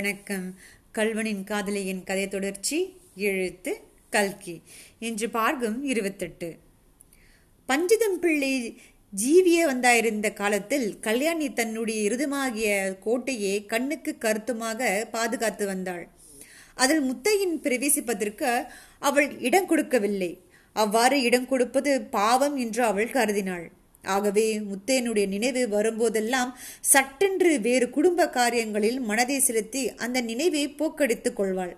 வணக்கம். கல்வனின் காதலியின் கதை தொடர்ச்சி எழுத்து கல்கி. இன்று பார்க்கும் இருபத்தெட்டு. பஞ்சிதம் பிள்ளை ஜீவிய வந்தாயிருந்த காலத்தில் கல்யாணி தன்னுடைய இருதமாகிய கோட்டையை கண்ணுக்கு கருத்துமாக பாதுகாத்து வந்தாள். அதில் முத்தையின் பிரவேசிப்பதற்கு அவள் இடம் கொடுக்கவில்லை. அவ்வாறு இடம் கொடுப்பது பாவம் என்று அவள் கருதினாள். ஆகவே முத்தையனுடைய நினைவு வரும்போதெல்லாம் சட்டென்று வேறு குடும்ப காரியங்களில் மனதை செலுத்தி அந்த நினைவை போக்கடித்துக் கொள்வாள்.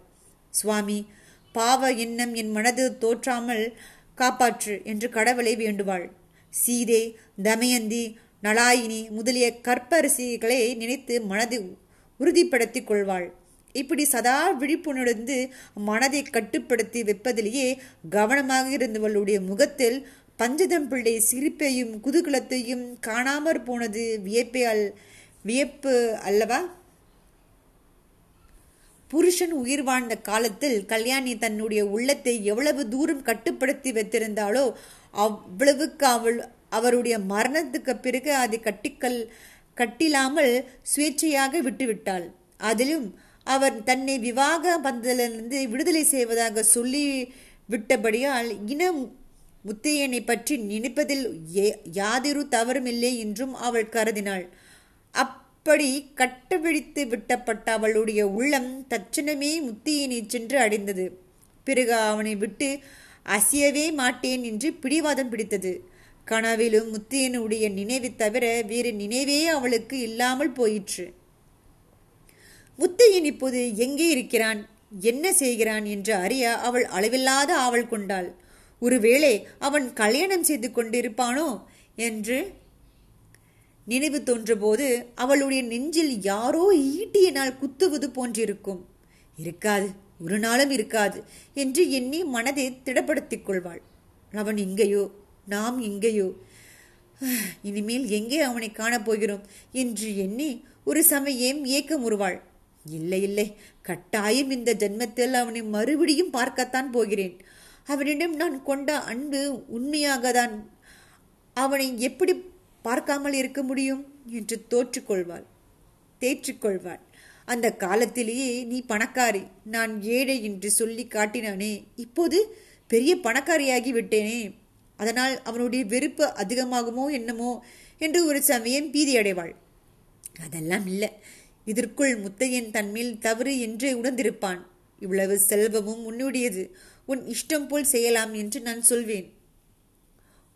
சுவாமி பாவ எண்ணம் என் மனது தோற்றாமல் காப்பாற்று என்று கடவுளை வேண்டுவாள். சீதே தமயந்தி நலாயினி முதலிய கற்பரிசிகளை நினைத்து மனதை உறுதிப்படுத்திக் கொள்வாள். இப்படி சதா விழிப்புணர்ந்து மனதை கட்டுப்படுத்தி வைப்பதிலேயே கவனமாக இருந்தவளுடைய முகத்தில் பஞ்சதம் பிள்ளை சிரிப்பையும் குதூகலத்தையும் காணாமற் போனது வியப்பே அல் வியப்பு அல்லவா? புருஷன் உயிர் வாழ்ந்த காலத்தில் கல்யாணி தன்னுடைய உள்ளத்தை எவ்வளவு தூரம் கட்டுப்படுத்தி வைத்திருந்தாளோ அவ்வளவுக்கு அவள் அவருடைய மரணத்துக்கு பிறகு அதை கட்டிக்கல் கட்டிலாமல் சுயேட்சையாக விட்டுவிட்டாள். அதிலும் அவர் தன்னை விவாக பந்தலிருந்து விடுதலை செய்வதாக சொல்லி விட்டபடியால் இன முத்தையனை பற்றி நினைப்பதில் யாதொரு தவறுமில்லை என்றும் அவள் கருதினாள். அப்படி கட்டுப்பிடித்து விட்டப்பட்ட அவளுடைய உள்ளம் தட்சணமே முத்தையனை சென்று அடைந்தது. பிறகு அவனை விட்டு அசியவே மாட்டேன் என்று பிடிவாதம் பிடித்தது. கனவிலும் முத்தையனுடைய நினைவு தவிர வேறு நினைவே அவளுக்கு இல்லாமல் போயிற்று. முத்தையன் இப்போது எங்கே இருக்கிறான்? என்ன செய்கிறான்? என்று அறிய அவள் அளவில்லாத ஆவல் கொண்டாள். ஒருவேளை அவன் கல்யாணம் செய்து கொண்டிருப்பானோ? என்று நினைவு தோன்றபோது அவளுடைய நெஞ்சில் யாரோ ஈட்டியினால் குத்துவது போன்றிருக்கும். இருக்காது ஒரு நாளும் இருக்காது என்று எண்ணி மனதை திடப்படுத்திக் கொள்வாள். அவன் இங்கேயோ நாம் இங்கேயோ இனிமேல் எங்கே அவனை காணப்போகிறோம் என்று எண்ணி ஒரு சமயம் ஏக்கம் உருவாள். இல்லை இல்லை கட்டாயம் இந்த ஜென்மத்தில் அவனை மறுபடியும் பார்க்கத்தான் போகிறேன். அவனிடம் நான் கொண்ட அன்பு உண்மையாக தான் அவனை எப்படி பார்க்காமல் இருக்க முடியும்? என்று தோற்றுக்கொள்வாள். தேற்றுக்கொள்வாள். அந்த காலத்திலேயே நீ பணக்காரி. நான் ஏழை என்று சொல்லி காட்டினானே. இப்போது பெரிய பணக்காரியாகி விட்டேனே. அதனால் அவனுடைய வெறுப்பு அதிகமாகுமோ என்னமோ என்று ஒரு சமயம் பீதி அடைவாள் அதெல்லாம் இல்லை. இதற்குள் முத்தையன் தன்மேல் தவறு என்று உணர்ந்திருப்பான். இவ்வளவு செல்வமும் உன்னுடையது. உன் இஷ்டம் போல் செய்யலாம் என்று நான் சொல்வேன்.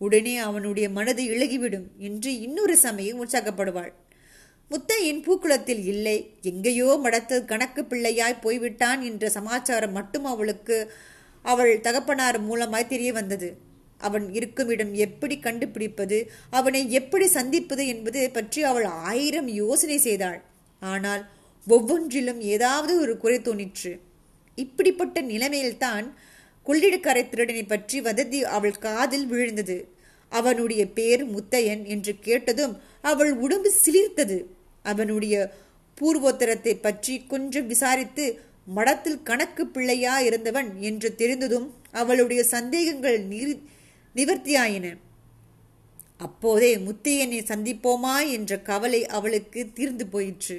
உடனே அவனுடைய மனது இழகிவிடும் என்று இன்னொரு சமயம் உற்சாகப்படுவாள். முத்தையின் பூக்குளத்தில் இல்லை. எங்கேயோ மடத்து கணக்கு பிள்ளையாய் போய்விட்டான் என்ற சமாச்சாரம் மட்டும் அவளுக்கு அவள் தகப்பனார் மூலமாய் தெரிய வந்தது. அவன் இருக்கும் இடம் எப்படி கண்டுபிடிப்பது அவனை எப்படி சந்திப்பது என்பது பற்றி அவள் ஆயிரம் யோசனை செய்தாள். ஆனால் ஒவ்வொன்றிலும் ஏதாவது ஒரு குறை தோணிற்று இப்படிப்பட்ட நிலைமையில்தான் கொள்ளிடக்கரை திருடனை பற்றி வதந்தி அவள் காதில் விழுந்தது. அவனுடைய பேர் முத்தையன் என்று கேட்டதும் அவள் உடம்பு சிலிர்த்தது. அவனுடைய பூர்வோத்தரத்தை பற்றி கொஞ்சம் விசாரித்து மடத்தில் கணக்கு பிள்ளையா இருந்தவன்? என்று தெரிந்ததும் அவளுடைய சந்தேகங்கள் நிவர்த்தியாயின. அப்போதே முத்தையனை சந்திப்போமா? என்ற கவலை அவளுக்கு தீர்ந்து போயிற்று.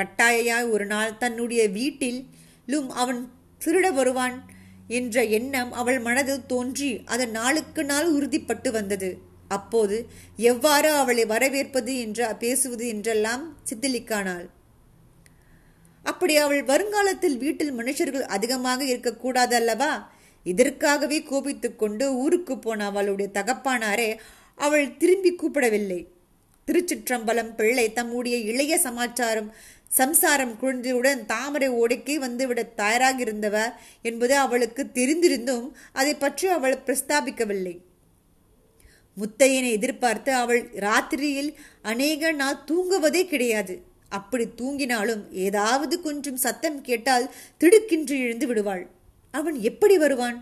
கட்டாயாய் ஒரு நாள் தன்னுடைய வீட்டிலும் அவன் திருட வருவான் என்ற எண்ணம் அவள் மனதில் தோன்றி அதன் நாளுக்கு நாள் உறுதிப்பட்டு வந்தது. அப்போது எவ்வாறு அவளை வரவேற்பது என்று பேசுவது என்றெல்லாம் சித்தலிக்கானாள். அப்படி அவள் வருங்காலத்தில் வீட்டில் மனுஷர்கள் அதிகமாக இருக்கக்கூடாது அல்லவா? இதற்காகவே கோபித்துக்கொண்டு ஊருக்கு போன அவளுடைய தகப்பானாரே அவள் திரும்பி கூப்பிடவில்லை. திருச்சிற்றம்பலம் பிள்ளை தம்முடைய இளைய சமாச்சாரம் சம்சாரம் குழந்தையுடன் தாமரை ஓடைக்கே வந்துவிட தயாராகியிருந்தவர் என்பது அவளுக்கு தெரிந்திருந்தும் அதை பற்றி அவள் பிரஸ்தாபிக்கவில்லை. முத்தையனை எதிர்பார்த்து அவள் ராத்திரியில் அநேக நாள் தூங்குவதே கிடையாது. அப்படி தூங்கினாலும் ஏதாவது கொஞ்சம் சத்தம் கேட்டால் திடுக்கின்று எழுந்து விடுவாள். அவன் எப்படி வருவான்?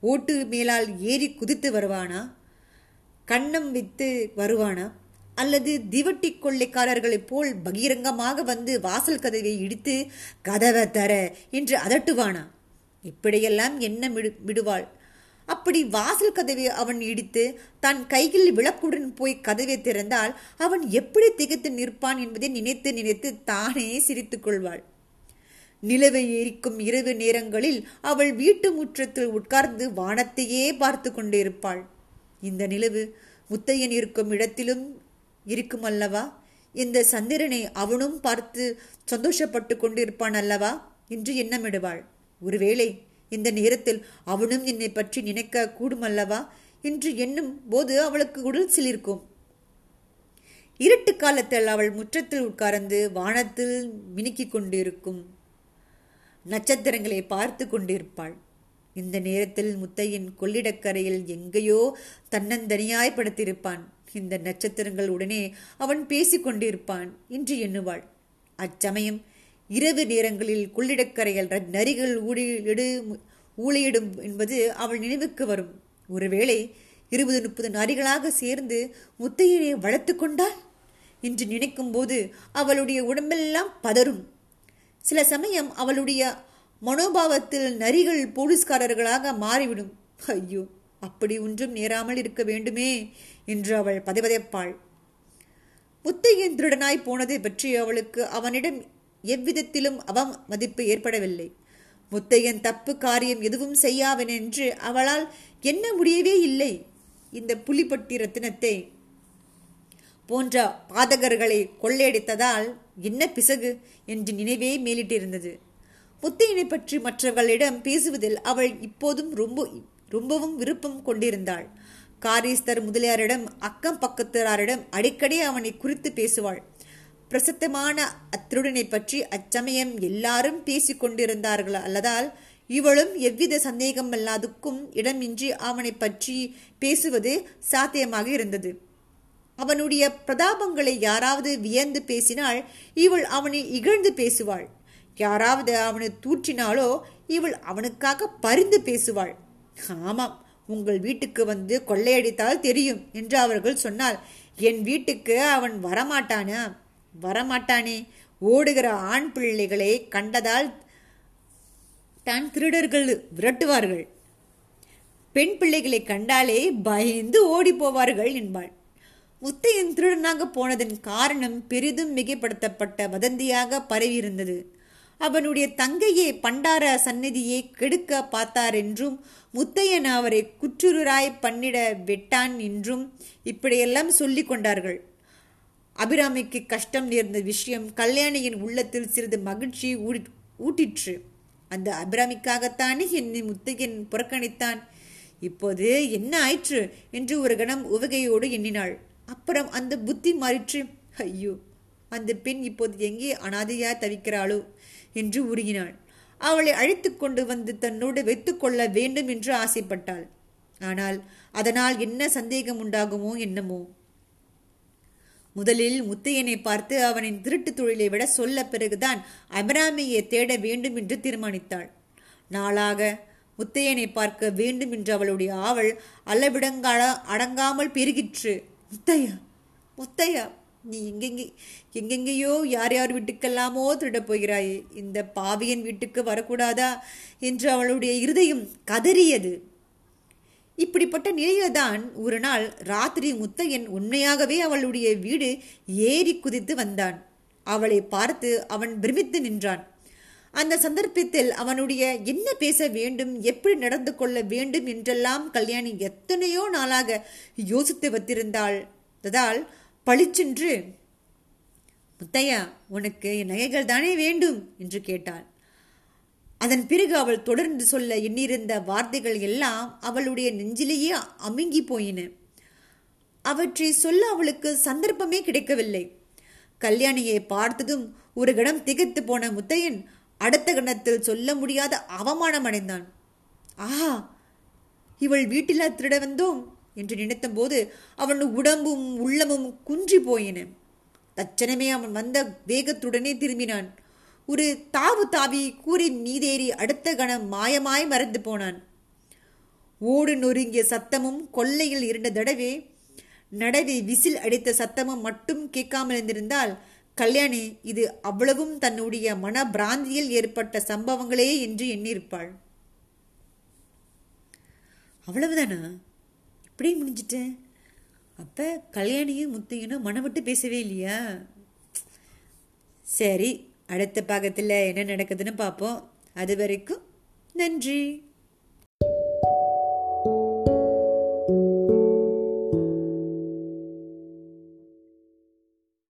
ஓட்டு மேலால் ஏறி குதித்து வருவானா? கண்ணம் வித்து வருவானா? அல்லது திவட்டி கொள்ளைக்காரர்களைப் போல் பகிரங்கமாக வந்து வாசல் கதவை இடித்து கதவை தர என்று அதட்டுவானா? இப்படியெல்லாம் என்ன விடுவாள். அப்படி வாசல் கதவை அவன் இடித்து தன் கையில் விளக்குடன் போய் கதவை திறந்தால் அவன் எப்படி திகைத்து நிற்பான் என்பதை நினைத்து நினைத்து தானே சிரித்துக்கொள்வாள் நிலவை எரிக்கும் இரவு நேரங்களில் அவள் வீட்டு முற்றத்தில் உட்கார்ந்து வானத்தையே பார்த்து கொண்டிருப்பாள். இந்த நிலவு முத்தையன் இருக்கும் இடத்திலும் இருக்கும் அல்லவா இந்த சந்திரனை அவனும் பார்த்து சந்தோஷப்பட்டு கொண்டிருப்பான் அல்லவா என்று எண்ணமிடுவாள். ஒருவேளை இந்த நேரத்தில் அவனும் என்னை பற்றி நினைக்க கூடுமல்லவா என்று எண்ணும் போது அவளுக்கு உடல் சிலிர்க்கும். இருட்டு காலத்தில் அவள் முற்றத்தில் உட்கார்ந்து வானத்தில் மினுக்கிக் கொண்டிருக்கும் நட்சத்திரங்களை பார்த்து கொண்டிருப்பாள். இந்த நேரத்தில் முத்தையின் கொள்ளிடக்கரையில் எங்கேயோ தன்னந்தனியாய் படுத்திருப்பான். இந்த நட்சத்திரங்கள் உடனே அவன் பேசிக் கொண்டிருப்பான் என்று எண்ணுவாள். அச்சமயம் இரவு நேரங்களில் கொள்ளிடக்கரையில் நரிகள் ஊழியிடு ஊழியிடும் என்பது அவள் நினைவுக்கு வரும். ஒருவேளை இருபது முப்பது நரிகளாக சேர்ந்து முத்தையனை வளர்த்து கொண்டாள் என்று நினைக்கும்போது அவளுடைய உடம்பெல்லாம் பதறும். சில சமயம் அவளுடைய மனோபாவத்தில் நரிகள் போலீஸ்காரர்களாக மாறிவிடும். ஐயோ! அப்படி ஒன்றும் நேராமல் இருக்க வேண்டுமே என்று அவள் பதைபதைப்பாள். முத்தையன் திருடனாய் போனதை பற்றி அவளுக்கு அவனிடம் எவ்விதத்திலும் அவமதிப்பு ஏற்படவில்லை. முத்தையன் தப்பு காரியம் எதுவும் செய்யாவன் என்று அவளால் என்ன முடியவே இல்லை. இந்த புலிப்பட்டி ரத்தினத்தை போன்ற பாதகர்களை கொள்ளையடித்ததால் என்ன பிசகு என்று நினைவே மேலிட்டிருந்தது. முத்தையனை பற்றி மற்றவர்களிடம் பேசுவதில் அவள் இப்போதும் ரொம்ப ரொம்பவும் விருப்பம் கொண்டிருந்தாள். காரீஸ்தர் முதலியாரிடம் அக்கம் பக்கத்தாரிடம் அடிக்கடி அவனை குறித்து பேசுவாள். பிரசித்தமான அத்திருடனை பற்றி அச்சமயம் எல்லாரும் பேசிக் கொண்டிருந்தார்கள் அல்லதால் இவளும் எவ்வித சந்தேகம் அல்லாதுக்கும் இடமின்றி அவனை பற்றி பேசுவது சாத்தியமாக இருந்தது. அவனுடைய பிரதாபங்களை யாராவது வியந்து பேசினால் இவள் அவனை இகழ்ந்து பேசுவாள். யாராவது அவனை தூற்றினாலோ இவள் அவனுக்காக பரிந்து பேசுவாள். ஆமாம் உங்கள் வீட்டுக்கு வந்து கொள்ளையடித்தால் தெரியும் என்று அவர்கள் சொன்னால் என் வீட்டுக்கு அவன் வரமாட்டானா? வரமாட்டானே. ஓடுகிற ஆண் பிள்ளைகளை கண்டதால் தான் திருடர்கள் விரட்டுவார்கள். பெண் பிள்ளைகளை கண்டாலே பயந்து ஓடி போவார்கள் என்பாள். முத்தையன் திருடனாக போனதன் காரணம் பெரிதும் மிகைப்படுத்தப்பட்ட வதந்தியாக பரவியிருந்தது. அவனுடைய தங்கையே பண்டார சந்நிதியை கெடுக்க பார்த்தார் என்றும் முத்தையன் அவரை குற்றுருராய் பண்ணிட வெட்டான் என்றும் இப்படியெல்லாம் சொல்லி கொண்டார்கள். அபிராமிக்கு கஷ்டம் நேர்ந்த விஷயம் கல்யாணியின் உள்ளத்தில் சிறிது மகிழ்ச்சி ஊட்டிற்று. அந்த அபிராமிக்காகத்தானே என்னை முத்தையன் புறக்கணித்தான். இப்போது என்ன ஆயிற்று என்று ஒரு கணம் உவகையோடு எண்ணினாள். அப்புறம் அந்த புத்தி மாறிற்று. ஐயோ அந்த பெண் இப்போது எங்கே அனாதையா தவிக்கிறாளோ? என்று உருகினாள். அவளை அழைத்து கொண்டு வந்து தன்னோடு வைத்துக்கொள்ள வேண்டும் என்று ஆசைப்பட்டாள். ஆனால் அதனால் என்ன சந்தேகம் உண்டாகுமோ என்னமோ. முதலில் முத்தையனை பார்த்து அவனின் திருட்டு தொழிலை விட சொல்ல பிறகுதான் அபிராமியை தேட வேண்டும் என்று தீர்மானித்தாள். நாளாக முத்தையனை பார்க்க வேண்டும் என்று அவளுடைய ஆவல் அளவிடங்கால அடங்காமல் பெருகிற்று. முத்தையா முத்தையா நீ எங்கெங்கே எங்கெங்கேயோ யார் யார் வீட்டுக்கெல்லாமோ திருடப் போகிறாயே. இந்த பாவியன் வீட்டுக்கு வரக்கூடாதா? என்று அவளுடைய இருதயம் கதறியது. இப்படிப்பட்ட நிலையில்தான் ஒரு நாள் ராத்திரி முத்தையன் உண்மையாகவே அவளுடைய வீடு ஏறி குதித்து வந்தான். அவளை பார்த்து அவன் பிரமித்து நின்றான். அந்த சந்தர்ப்பத்தில் அவனுடைய என்ன பேச வேண்டும் எப்படி நடந்து கொள்ள வேண்டும் என்றெல்லாம் கல்யாணி எத்தனையோ நாளாக யோசித்து வைத்திருந்தாள் அதால் பளிச்சென்று முத்தையா உனக்கு நகைகள் தானே வேண்டும் என்று கேட்டாள். அதன் பிறகு அவள் தொடர்ந்து சொல்ல எண்ணிருந்த வார்த்தைகள் எல்லாம் அவளுடைய நெஞ்சிலேயே அமுங்கி போயின. அவற்றை சொல்ல அவளுக்கு சந்தர்ப்பமே கிடைக்கவில்லை. கல்யாணியை பார்த்ததும் ஒரு கணம் திகைத்து போன முத்தையன் அடுத்த கணத்தில் சொல்ல முடியாத அவமானம் அடைந்தான். ஆஹா இவள் வீட்டில் திருட வந்தோம்? என்று நினைத்தபோது அவன் உடம்பும் உள்ளமும் குன்றி போயின தச்சனமே அவன் வந்த வேகத்துடனே திரும்பினான். ஒரு தாவு தாவி கூரின் மீதேறி அடுத்த கணம் மாயமாய் மறந்து போனான். ஓடு நொறுங்கிய சத்தமும் கொல்லையில் இருந்த தடவே நடவே விசில் அடித்த சத்தமும் மட்டும் கேட்காமல் இருந்திருந்தால் கல்யாணி இது அவ்வளவும் தன்னுடைய மன பிராந்தியில் ஏற்பட்ட சம்பவங்களே என்று எண்ணியிருப்பாள். அவ்வளவுதானா? அப்படியே முடிஞ்சிட்டேன் அப்போ கல்யாணியும் முத்தையனும் மனம் விட்டு பேசவே இல்லையா? சரி அடுத்த பாகத்தில் என்ன நடக்குதுன்னு பார்ப்போம். அது வரைக்கும் நன்றி.